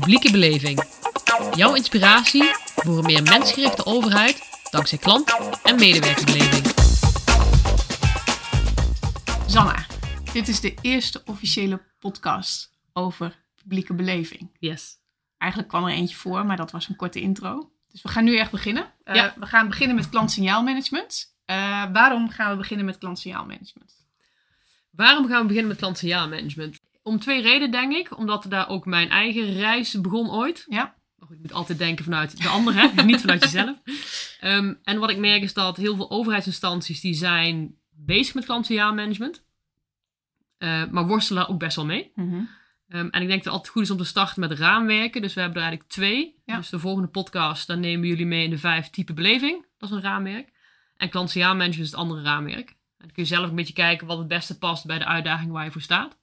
Publieke beleving. Jouw inspiratie voor een meer mensgerichte overheid dankzij klant- en medewerkerbeleving. Zanna, dit is de eerste officiële podcast over publieke beleving. Yes. Eigenlijk kwam er eentje voor, maar dat was een korte intro. Dus we gaan nu echt beginnen. Eh, Ja. We gaan beginnen met klantsignaalmanagement. Eh, waarom gaan we beginnen met klantsignaalmanagement? Waarom gaan we beginnen met klantsignaalmanagement? Om twee redenen denk ik. Omdat daar ook mijn eigen reis begon ooit. Ja. Moet altijd denken vanuit de ander, hè? niet vanuit jezelf. Ehm, en wat ik merk is dat heel veel overheidsinstanties die zijn bezig met klantsignaalmanagement. Eh, maar worstelen daar ook best wel mee. Mhm. Ehm, en ik denk dat het altijd goed is om te starten met raamwerken. Dus we hebben er eigenlijk twee. Ja. Dus de volgende podcast, dan nemen we jullie mee in de vijf type beleving. Dat is een raamwerk. En klantsignaalmanagement is het andere raamwerk. En dan kun je zelf een beetje kijken wat het beste past bij de uitdaging waar je voor staat.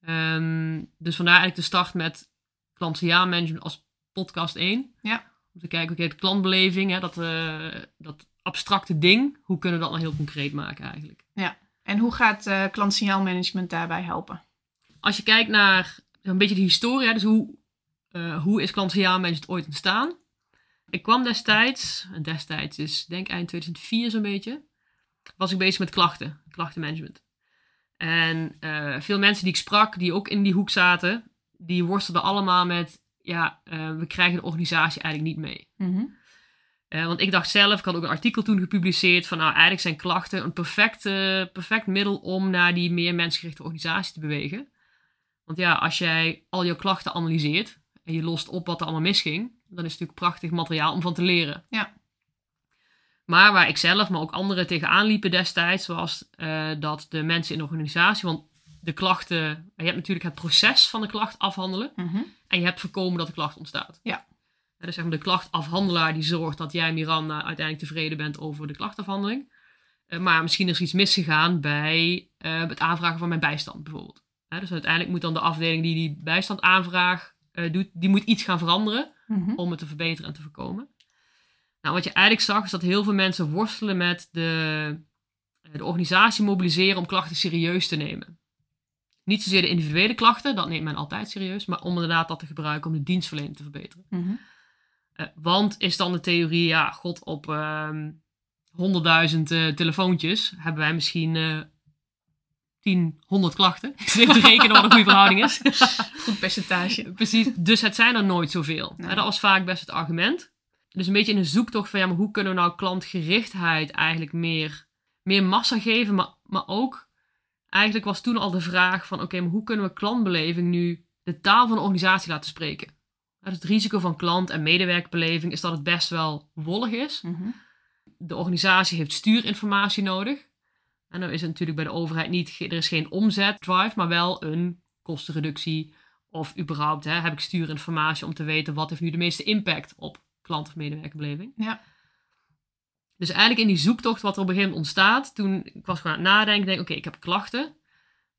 Ehm, dus vandaar eigenlijk de start met klantsignaalmanagement als podcast 1. Ja. Om te kijken, oké, de klantbeleving, hè, dat, eh, dat abstracte ding. Hoe kunnen we dat nou heel concreet maken eigenlijk? En hoe gaat eh klantsignaalmanagement daarbij helpen? als je kijkt naar een beetje de historie, hè, dus hoe, eh, hoe is klantsignaalmanagement ooit ontstaan? Ik kwam destijds, en destijds is denk eind 2004 zo'n beetje, was ik bezig met klachten, klachtenmanagement. En eh, veel mensen die ik sprak, die ook in die hoek zaten, die worstelden allemaal met, ja, eh, we krijgen de organisatie eigenlijk niet mee. Mhm. Eh, want ik dacht zelf, ik had ook een artikel toen gepubliceerd van nou eigenlijk zijn klachten een perfect, perfect middel om naar die meer mensgerichte organisatie te bewegen. Want ja, als jij al je klachten analyseert en je lost op wat er allemaal misging, dan is het natuurlijk prachtig materiaal om van te leren. Ja. Maar waar ik zelf, maar ook anderen tegenaan liepen destijds, was eh, dat de mensen in de organisatie, want de klachten, je hebt natuurlijk het proces van de klacht afhandelen Mhm. en je hebt voorkomen dat de klacht ontstaat. Ja. Ja, dus zeg maar de klachtafhandelaar die zorgt dat jij, Miranda, uiteindelijk tevreden bent over de klachtafhandeling. Eh, maar misschien is er iets misgegaan bij eh, het aanvragen van mijn bijstand bijvoorbeeld. Dus uiteindelijk moet dan de afdeling die die bijstandaanvraag eh, doet, die moet iets gaan veranderen Mhm. om het te verbeteren en te voorkomen. Nou, wat je eigenlijk zag is dat heel veel mensen worstelen met de, eh, de organisatie mobiliseren om klachten serieus te nemen. Niet zozeer de individuele klachten, dat neemt men altijd serieus, maar om inderdaad dat te gebruiken om de dienstverlening te verbeteren. Mhm. Eh, want is dan de theorie, ja, god, op ehm 100.000 eh, telefoontjes hebben wij misschien eh 10, 100 klachten. Ik zit te rekenen wat een goede verhouding is. Goed percentage. Precies, dus het zijn er nooit zoveel. Nee. Dat was vaak best het argument. Dus een beetje in de zoektocht van, ja, maar hoe kunnen we nou klantgerichtheid eigenlijk meer, meer massa geven, maar, maar ook, eigenlijk was toen al de vraag van, oké, maar hoe kunnen we klantbeleving nu de taal van de organisatie laten spreken? Dus het risico van klant- en medewerkerbeleving is dat het best wel wollig is. Mhm. De organisatie heeft stuurinformatie nodig. En dan is het natuurlijk bij de overheid niet, er is geen omzetdrive, maar wel een kostenreductie. Of überhaupt hè, heb ik stuurinformatie om te weten wat heeft nu de meeste impact op klant- of medewerkerbeleving. Ja. Dus eigenlijk in die zoektocht wat er op een gegeven moment ontstaat, toen ik was gewoon aan het nadenken, denk ik, oké, ik heb klachten.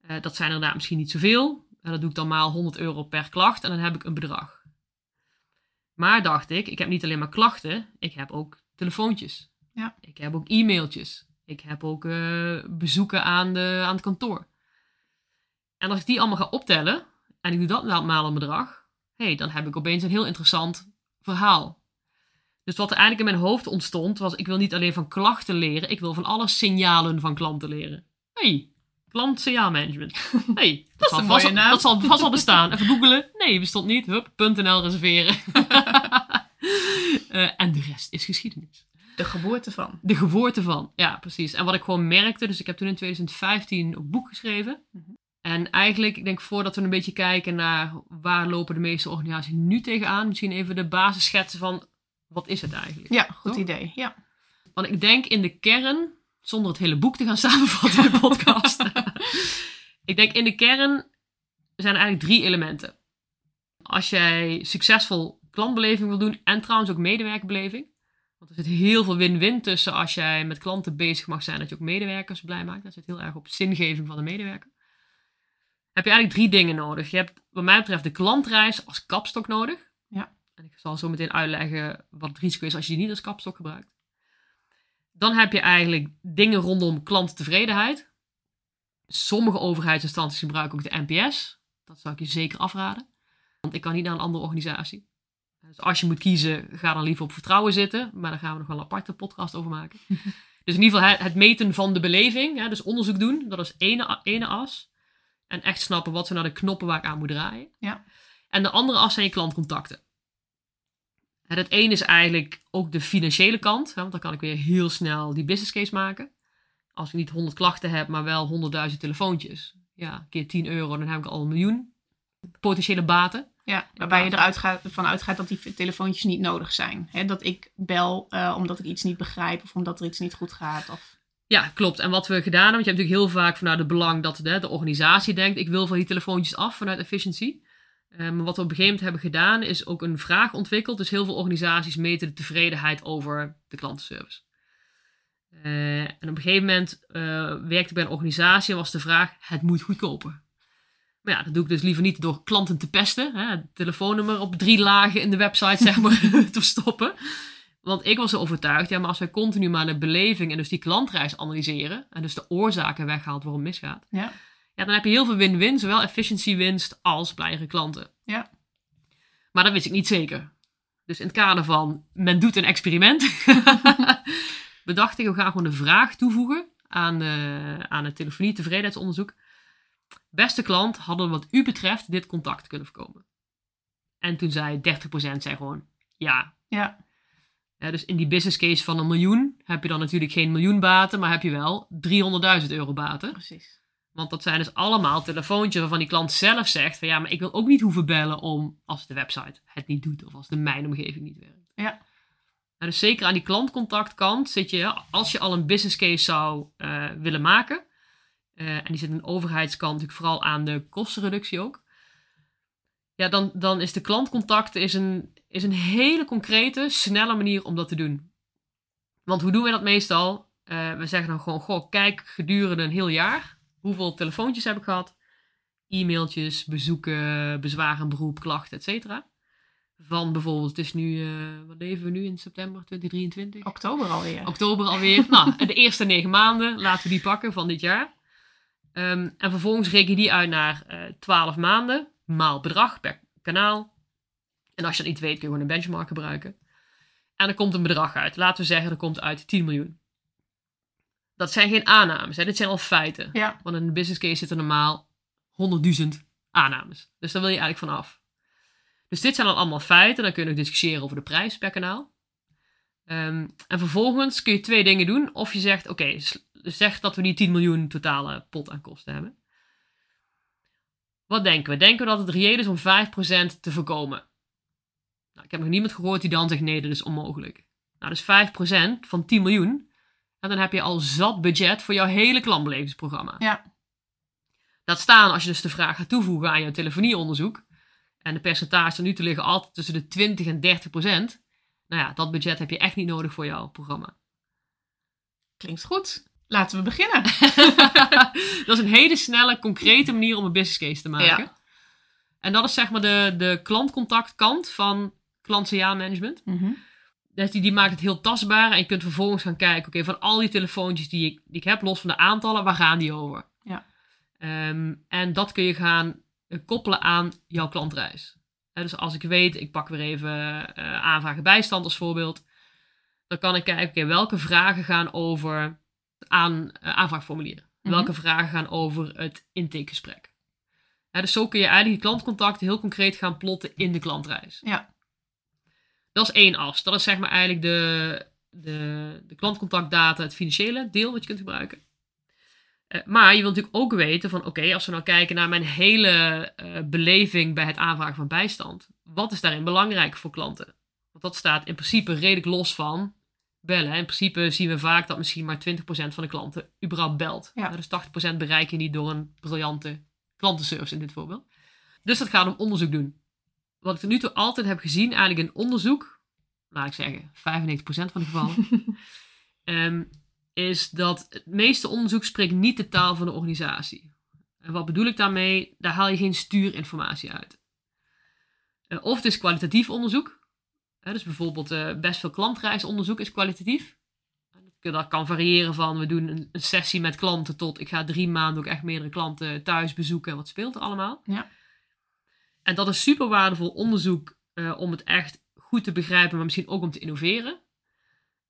Eh, dat zijn inderdaad misschien niet zoveel. En dat doe ik dan maal 100 euro per klacht en dan heb ik een bedrag. Maar dacht ik, ik heb niet alleen maar klachten, ik heb ook telefoontjes. Ja. Ik heb ook e-mailtjes. Ik heb ook eh, bezoeken aan, de, aan het kantoor. En als ik die allemaal ga optellen, en ik doe dat nou maal een bedrag, hey, dan heb ik opeens een heel interessant verhaal. Dus wat er eigenlijk in mijn hoofd ontstond, was ik wil niet alleen van klachten leren, ik wil van alle signalen van klanten leren. hey, klantsignaalmanagement. hey, dat, is zal vast, dat zal vast al bestaan. Even googelen. Nee, bestond niet. Hup, .nl reserveren. Eh, en de rest is geschiedenis. De geboorte van. De geboorte van, ja, precies. En wat ik gewoon merkte, dus ik heb toen in 2015 een boek geschreven. Mhm. En eigenlijk, ik denk voordat we een beetje kijken naar waar lopen de meeste organisaties nu tegenaan, misschien even de basis schetsen van wat is het eigenlijk. Ja, goed Toch? idee. Ja. Want ik denk in de kern, zonder het hele boek te gaan samenvatten in de podcast. ik denk in de kern zijn er eigenlijk drie elementen. Als jij succesvol klantbeleving wil doen en trouwens ook medewerkerbeleving. Want er zit heel veel win-win tussen als jij met klanten bezig mag zijn, dat je ook medewerkers blij maakt. Dat zit heel erg op zingeving van de medewerker. Heb je eigenlijk drie dingen nodig. Je hebt wat mij betreft de klantreis als kapstok nodig. En ik zal zo meteen uitleggen wat het risico is als je die niet als kapstok gebruikt. Dan heb je eigenlijk dingen rondom klanttevredenheid. Sommige overheidsinstanties gebruiken ook de NPS. Dat zou ik je zeker afraden. Want ik kan niet naar een andere organisatie. Dus als je moet kiezen, ga dan liever op vertrouwen zitten. Maar daar gaan we nog wel een aparte podcast over maken. dus in ieder geval het, het meten van de beleving. Hè, dus onderzoek doen, dat is ene, ene as. En echt snappen wat zijn nou de knoppen waar ik aan moet draaien. Ja. En de andere as zijn je klantcontacten. En het ene is eigenlijk ook de financiële kant. Hè, want dan kan ik weer heel snel die business case maken. Als ik niet 100 klachten heb, maar wel 100.000 telefoontjes. Ja, keer 10 euro, dan heb ik al een miljoen potentiële baten. Ja, waarbij je eruit gaat, van uitgaat dat die telefoontjes niet nodig zijn. Hè, dat ik bel eh, omdat ik iets niet begrijp of omdat er iets niet goed gaat. Of... Ja, klopt. En wat we gedaan hebben, want je hebt natuurlijk heel vaak vanuit het belang dat de, de organisatie denkt, ik wil van die telefoontjes af vanuit efficiëntie. Maar wat we op een gegeven moment hebben gedaan, is ook een vraag ontwikkeld. Dus heel veel organisaties meten de tevredenheid over de klantenservice. Uh, en op een gegeven moment uh, werkte ik bij een organisatie en was de vraag, het moet goedkoper. Maar ja, dat doe ik dus liever niet door klanten te pesten. Hè, het telefoonnummer op drie lagen in de website zeg maar, te stoppen. Want ik was er overtuigd, ja, maar als wij continu maar de beleving en dus die klantreis analyseren, en dus de oorzaken weghaalt waarom misgaat, Ja, ja, dan heb je heel veel win-win, zowel efficiëntiewinst als blijere klanten. ja, Maar dat wist ik niet zeker. Dus in het kader van, men doet een experiment, bedacht ik, we gaan gewoon een vraag toevoegen aan, eh, aan het telefonie-tevredenheidsonderzoek. Beste klant, hadden wat u betreft dit contact kunnen voorkomen? En toen zei 30% zei gewoon ja. ja, Ja, dus in die business case van een miljoen heb je dan natuurlijk geen miljoen baten, maar heb je wel 300.000 euro baten. precies. Want dat zijn dus allemaal telefoontjes waarvan die klant zelf zegt van ja, maar ik wil ook niet hoeven bellen om als de website het niet doet of als de mijn omgeving niet werkt. Ja. Nou, dus zeker aan die klantcontactkant zit je, als je al een business case zou eh, willen maken, eh, en die zit aan de overheidskant natuurlijk vooral aan de kostenreductie ook. Ja, dan, dan is de klantcontact is een, is een hele concrete, snelle manier om dat te doen. Want hoe doen we dat meestal? Eh, we zeggen dan gewoon, goh, kijk gedurende een heel jaar, hoeveel telefoontjes heb ik gehad? E-mailtjes, bezoeken, bezwaar en beroep, klachten, et cetera. Van bijvoorbeeld, het is nu, eh, wat leven we nu in september 2023? Oktober alweer. Oktober alweer. nou, de eerste negen maanden, laten we die pakken van dit jaar. Ehm, en vervolgens reken je die uit naar eh 12 maanden, maal bedrag per kanaal. En als je dat niet weet, kun je gewoon een benchmark gebruiken. En er komt een bedrag uit. Laten we zeggen, er komt uit 10 miljoen. Dat zijn geen aannames, hè? dit zijn al feiten. Ja, Want in een business case zitten normaal 100.000 aannames. Dus daar wil je eigenlijk van af. Dus dit zijn dan allemaal feiten. Dan kun je nog discussiëren over de prijs per kanaal. Ehm, en vervolgens kun je twee dingen doen. Of je zegt, oké, zeg dat we die 10 miljoen totale pot aan kosten hebben. Wat denken we? Denken we dat het reëel is om 5% te voorkomen? Nou, ik heb nog niemand gehoord die dan zegt, nee, dat is onmogelijk. Nou, dus 5% van 10 miljoen. En dan heb je al zat budget voor jouw hele klantbelevingsprogramma. ja, Dat staan als je dus de vraag gaat toevoegen aan je telefonieonderzoek. En de percentages er nu te liggen altijd tussen de 20 en 30 procent. Nou ja, dat budget heb je echt niet nodig voor jouw programma. klinkt goed. Laten we beginnen. dat is een hele snelle, concrete manier om een business case te maken. Ja. En dat is zeg maar de, de klantcontactkant van klantsignaalmanagement. Mhm. Dus die, die maakt het heel tastbaar. En je kunt vervolgens gaan kijken, oké, van al die telefoontjes die ik, die ik heb, los van de aantallen, waar gaan die over? Ja. Ehm, en dat kun je gaan eh, koppelen aan jouw klantreis. Dus als ik weet, ik pak weer even eh, aanvragen bijstand als voorbeeld. Dan kan ik kijken, oké, welke vragen gaan over aan, eh, aanvraagformulier? Mhm. Welke vragen gaan over het intakegesprek? Dus zo kun je eigenlijk die klantcontacten heel concreet gaan plotten in de klantreis. Ja. Dat is één as. Dat is zeg maar eigenlijk de, de, de klantcontactdata, het financiële deel wat je kunt gebruiken. Eh, maar je wilt natuurlijk ook weten van, oké, als we nou kijken naar mijn hele eh, beleving bij het aanvragen van bijstand. Wat is daarin belangrijk voor klanten? Want dat staat in principe redelijk los van bellen. In principe zien we vaak dat misschien maar 20% van de klanten überhaupt belt. Ja. Nou, Dus 80% bereik je niet door een briljante klantenservice in dit voorbeeld. Dus dat gaat om onderzoek doen. Wat ik tot nu toe altijd heb gezien, eigenlijk in onderzoek, laat ik zeggen 95% van de gevallen, ehm, is dat het meeste onderzoek spreekt niet de taal van de organisatie. En wat bedoel ik daarmee? Daar haal je geen stuurinformatie uit. Eh, of het is kwalitatief onderzoek. Dus bijvoorbeeld eh, best veel klantreisonderzoek is kwalitatief. Dat- Dat kan variëren van we doen een, een sessie met klanten tot ik ga drie maanden ook echt meerdere klanten thuis bezoeken en wat speelt er allemaal. Ja. En dat is super waardevol onderzoek uh, om het echt goed te begrijpen, maar misschien ook om te innoveren.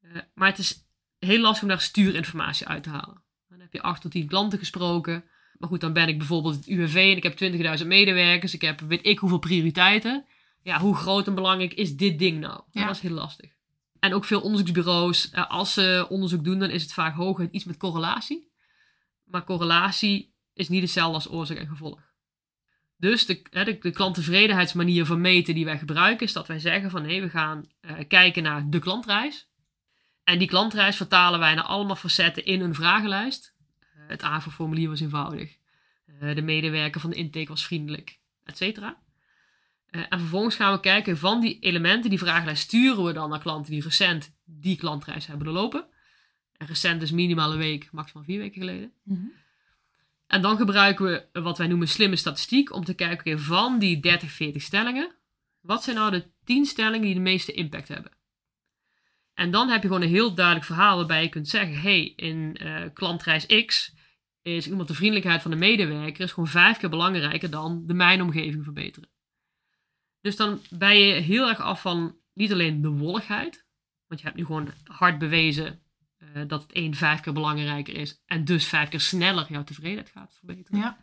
Uh, maar het is heel lastig om daar stuurinformatie uit te halen. Dan heb je acht tot tien klanten gesproken. Maar goed, dan ben ik bijvoorbeeld het UWV en ik heb 20.000 medewerkers. Ik heb weet ik hoeveel prioriteiten. Ja, hoe groot en belangrijk is dit ding nou? Ja. Dat is heel lastig. En ook veel onderzoeksbureaus, uh, als ze onderzoek doen, dan is het vaak hoger iets met correlatie. Maar correlatie is niet hetzelfde als oorzaak en gevolg. Dus de, de, de klanttevredenheidsmanier van meten die wij gebruiken, is dat wij zeggen van hé, we gaan uh, kijken naar de klantreis. En die klantreis vertalen wij naar allemaal facetten in een vragenlijst. Uh, het AVO-formulier was eenvoudig. Uh, de medewerker van de intake was vriendelijk, et cetera. en vervolgens gaan we kijken van die elementen, die vragenlijst sturen we dan naar klanten die recent die klantreis hebben doorlopen. En recent is minimaal een week, maximaal vier weken geleden. -hmm. En dan gebruiken we wat wij noemen slimme statistiek om te kijken van die 30, 40 stellingen. Wat zijn nou de 10 stellingen die de meeste impact hebben? En dan heb je gewoon een heel duidelijk verhaal waarbij je kunt zeggen: hey, in uh, klantreis X is iemand de vriendelijkheid van de medewerker is gewoon vijf keer belangrijker dan de mijnomgeving verbeteren. Dus dan ben je heel erg af van niet alleen de wolligheid, want je hebt nu gewoon hard bewezen uh, dat het één vijf keer belangrijker is en dus vijf keer sneller jouw tevredenheid gaat verbeteren. Ja.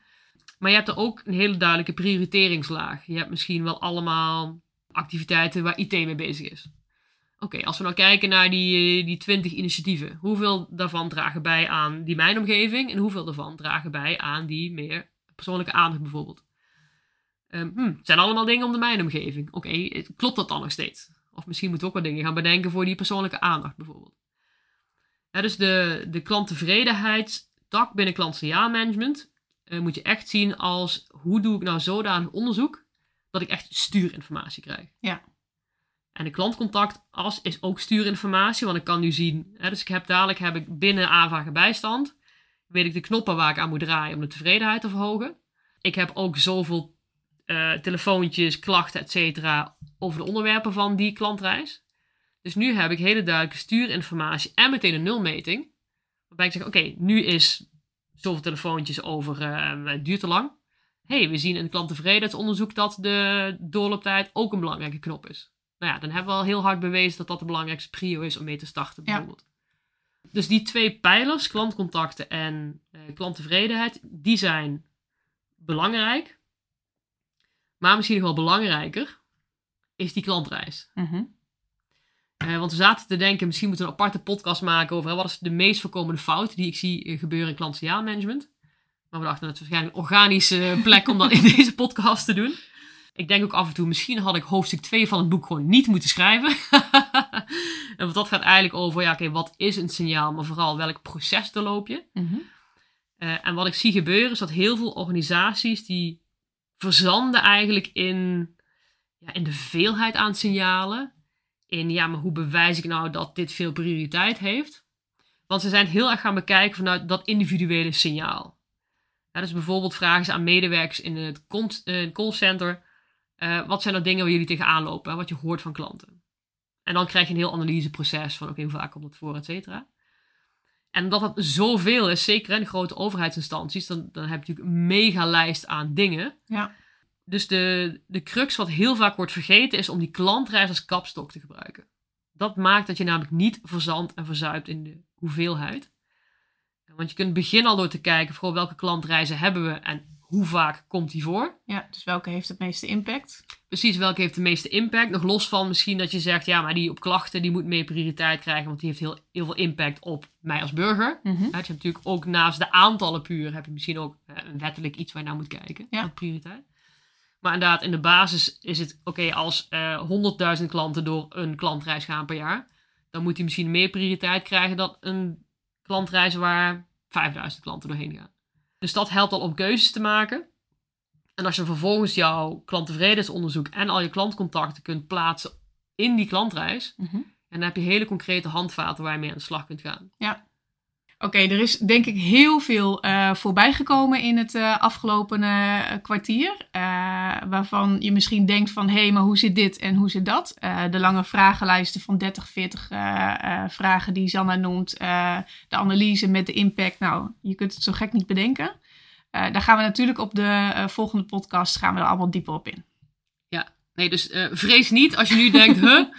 Maar je hebt er ook een hele duidelijke prioriteringslaag. Je hebt misschien wel allemaal activiteiten waar IT mee bezig is. Oké, als we nou kijken naar die, die 20 initiatieven, hoeveel daarvan dragen bij aan die mijnomgeving en hoeveel daarvan dragen bij aan die meer persoonlijke aandacht bijvoorbeeld? Um, hm, het zijn allemaal dingen om de mijnomgeving. Oké, klopt dat dan nog steeds? Of misschien moeten we ook wat dingen gaan bedenken voor die persoonlijke aandacht bijvoorbeeld dus de, de klanttevredenheidstak binnen klantenjaarmanagement uh, moet je echt zien als hoe doe ik nou zodanig onderzoek dat ik echt stuurinformatie krijg. Ja. En de klantcontactas is ook stuurinformatie, want ik kan nu zien, hè, dus ik heb dadelijk heb ik binnen aanvragen bijstand, weet ik de knoppen waar ik aan moet draaien om de tevredenheid te verhogen. Ik heb ook zoveel uh, telefoontjes, klachten, et cetera, over de onderwerpen van die klantreis. Dus nu heb ik hele duidelijke stuurinformatie en meteen een nulmeting. Waarbij ik zeg, oké, nu is zoveel telefoontjes over, uh, het duurt te lang. hey, we zien in klanttevredenheidsonderzoek dat de doorlooptijd ook een belangrijke knop is. Nou ja, dan hebben we al heel hard bewezen dat dat de belangrijkste prio is om mee te starten bijvoorbeeld. Ja. Dus die twee pijlers, klantcontacten en uh, klanttevredenheid, die zijn belangrijk. Maar misschien nog wel belangrijker is die klantreis. Mm uh, want we zaten te denken, misschien moeten we een aparte podcast maken over wat is de meest voorkomende fout die ik zie eh, gebeuren in klantensignaalmanagement. Maar we dachten, het is waarschijnlijk een organische plek om dat in deze podcast te doen. Ik denk ook af en toe, misschien had ik hoofdstuk 2 van het boek gewoon niet moeten schrijven. en want dat gaat eigenlijk over, ja, oké, wat is een signaal, maar vooral welk proces doorloop je. Mm -hmm. uh, en wat ik zie gebeuren is dat heel veel organisaties die verzanden eigenlijk in, ja, in de veelheid aan signalen in, ja, maar hoe bewijs ik nou dat dit veel prioriteit heeft? Want ze zijn heel erg gaan bekijken vanuit dat individuele signaal. Dus bijvoorbeeld vragen ze aan medewerkers in het uh, callcenter: uh, wat zijn er dingen waar jullie tegenaan lopen, wat je hoort van klanten? En dan krijg je een heel analyseproces van: oké, hoe vaak komt dat voor, et cetera. En omdat dat zoveel is, zeker in grote overheidsinstanties, dan, dan heb je natuurlijk een mega lijst aan dingen. Ja. Dus de, de crux wat heel vaak wordt vergeten is om die klantreis als kapstok te gebruiken. Dat maakt dat je namelijk niet verzandt en verzuipt in de hoeveelheid. Want je kunt beginnen al door te kijken voor welke klantreizen hebben we en hoe vaak komt die voor. Ja, dus welke heeft het meeste impact? Precies, welke heeft de meeste impact? Nog los van misschien dat je zegt, ja, maar die op klachten, die moet meer prioriteit krijgen, want die heeft heel, heel veel impact op mij als burger. Mm -hmm. je hebt natuurlijk ook naast de aantallen puur, heb je misschien ook een wettelijk iets waar je naar moet kijken. Ja. prioriteit. Maar inderdaad, in de basis is het oké als uh, 100.000 klanten door een klantreis gaan per jaar. Dan moet hij misschien meer prioriteit krijgen dan een klantreis waar 5000 klanten doorheen gaan. Dus dat helpt al om keuzes te maken. En als je vervolgens jouw klanttevredenheidsonderzoek en al je klantcontacten kunt plaatsen in die klantreis, mm -hmm. en dan heb je hele concrete handvaten waar je mee aan de slag kunt gaan. Ja. Oké, er is denk ik heel veel uh, voorbijgekomen in het uh, afgelopen uh, kwartier. waarvan je misschien denkt van, hé, hey, maar hoe zit dit en hoe zit dat? de lange vragenlijsten van 30, 40 vragen die Zanna noemt. de analyse met de impact. Nou, je kunt het zo gek niet bedenken. daar gaan we natuurlijk op de volgende podcast gaan we er allemaal dieper op in. Nee, dus eh, vrees niet als je nu denkt, huh,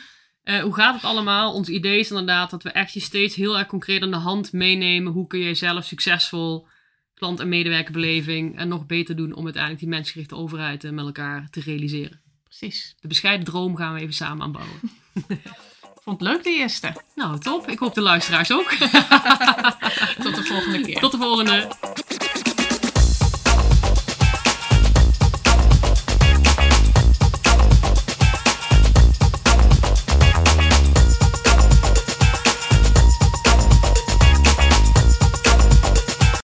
eh, hoe gaat het allemaal? Ons idee is inderdaad dat we echt je steeds heel erg concreet aan de hand meenemen. Hoe kun je zelf succesvol klant- en medewerkerbeleving en nog beter doen om uiteindelijk die mensgerichte overheid eh, met elkaar te realiseren. Precies. De bescheiden droom gaan we even samen aanbouwen. Vond het leuk de eerste. Nou, top. Ik hoop de luisteraars ook. Tot de volgende keer. Tot de volgende.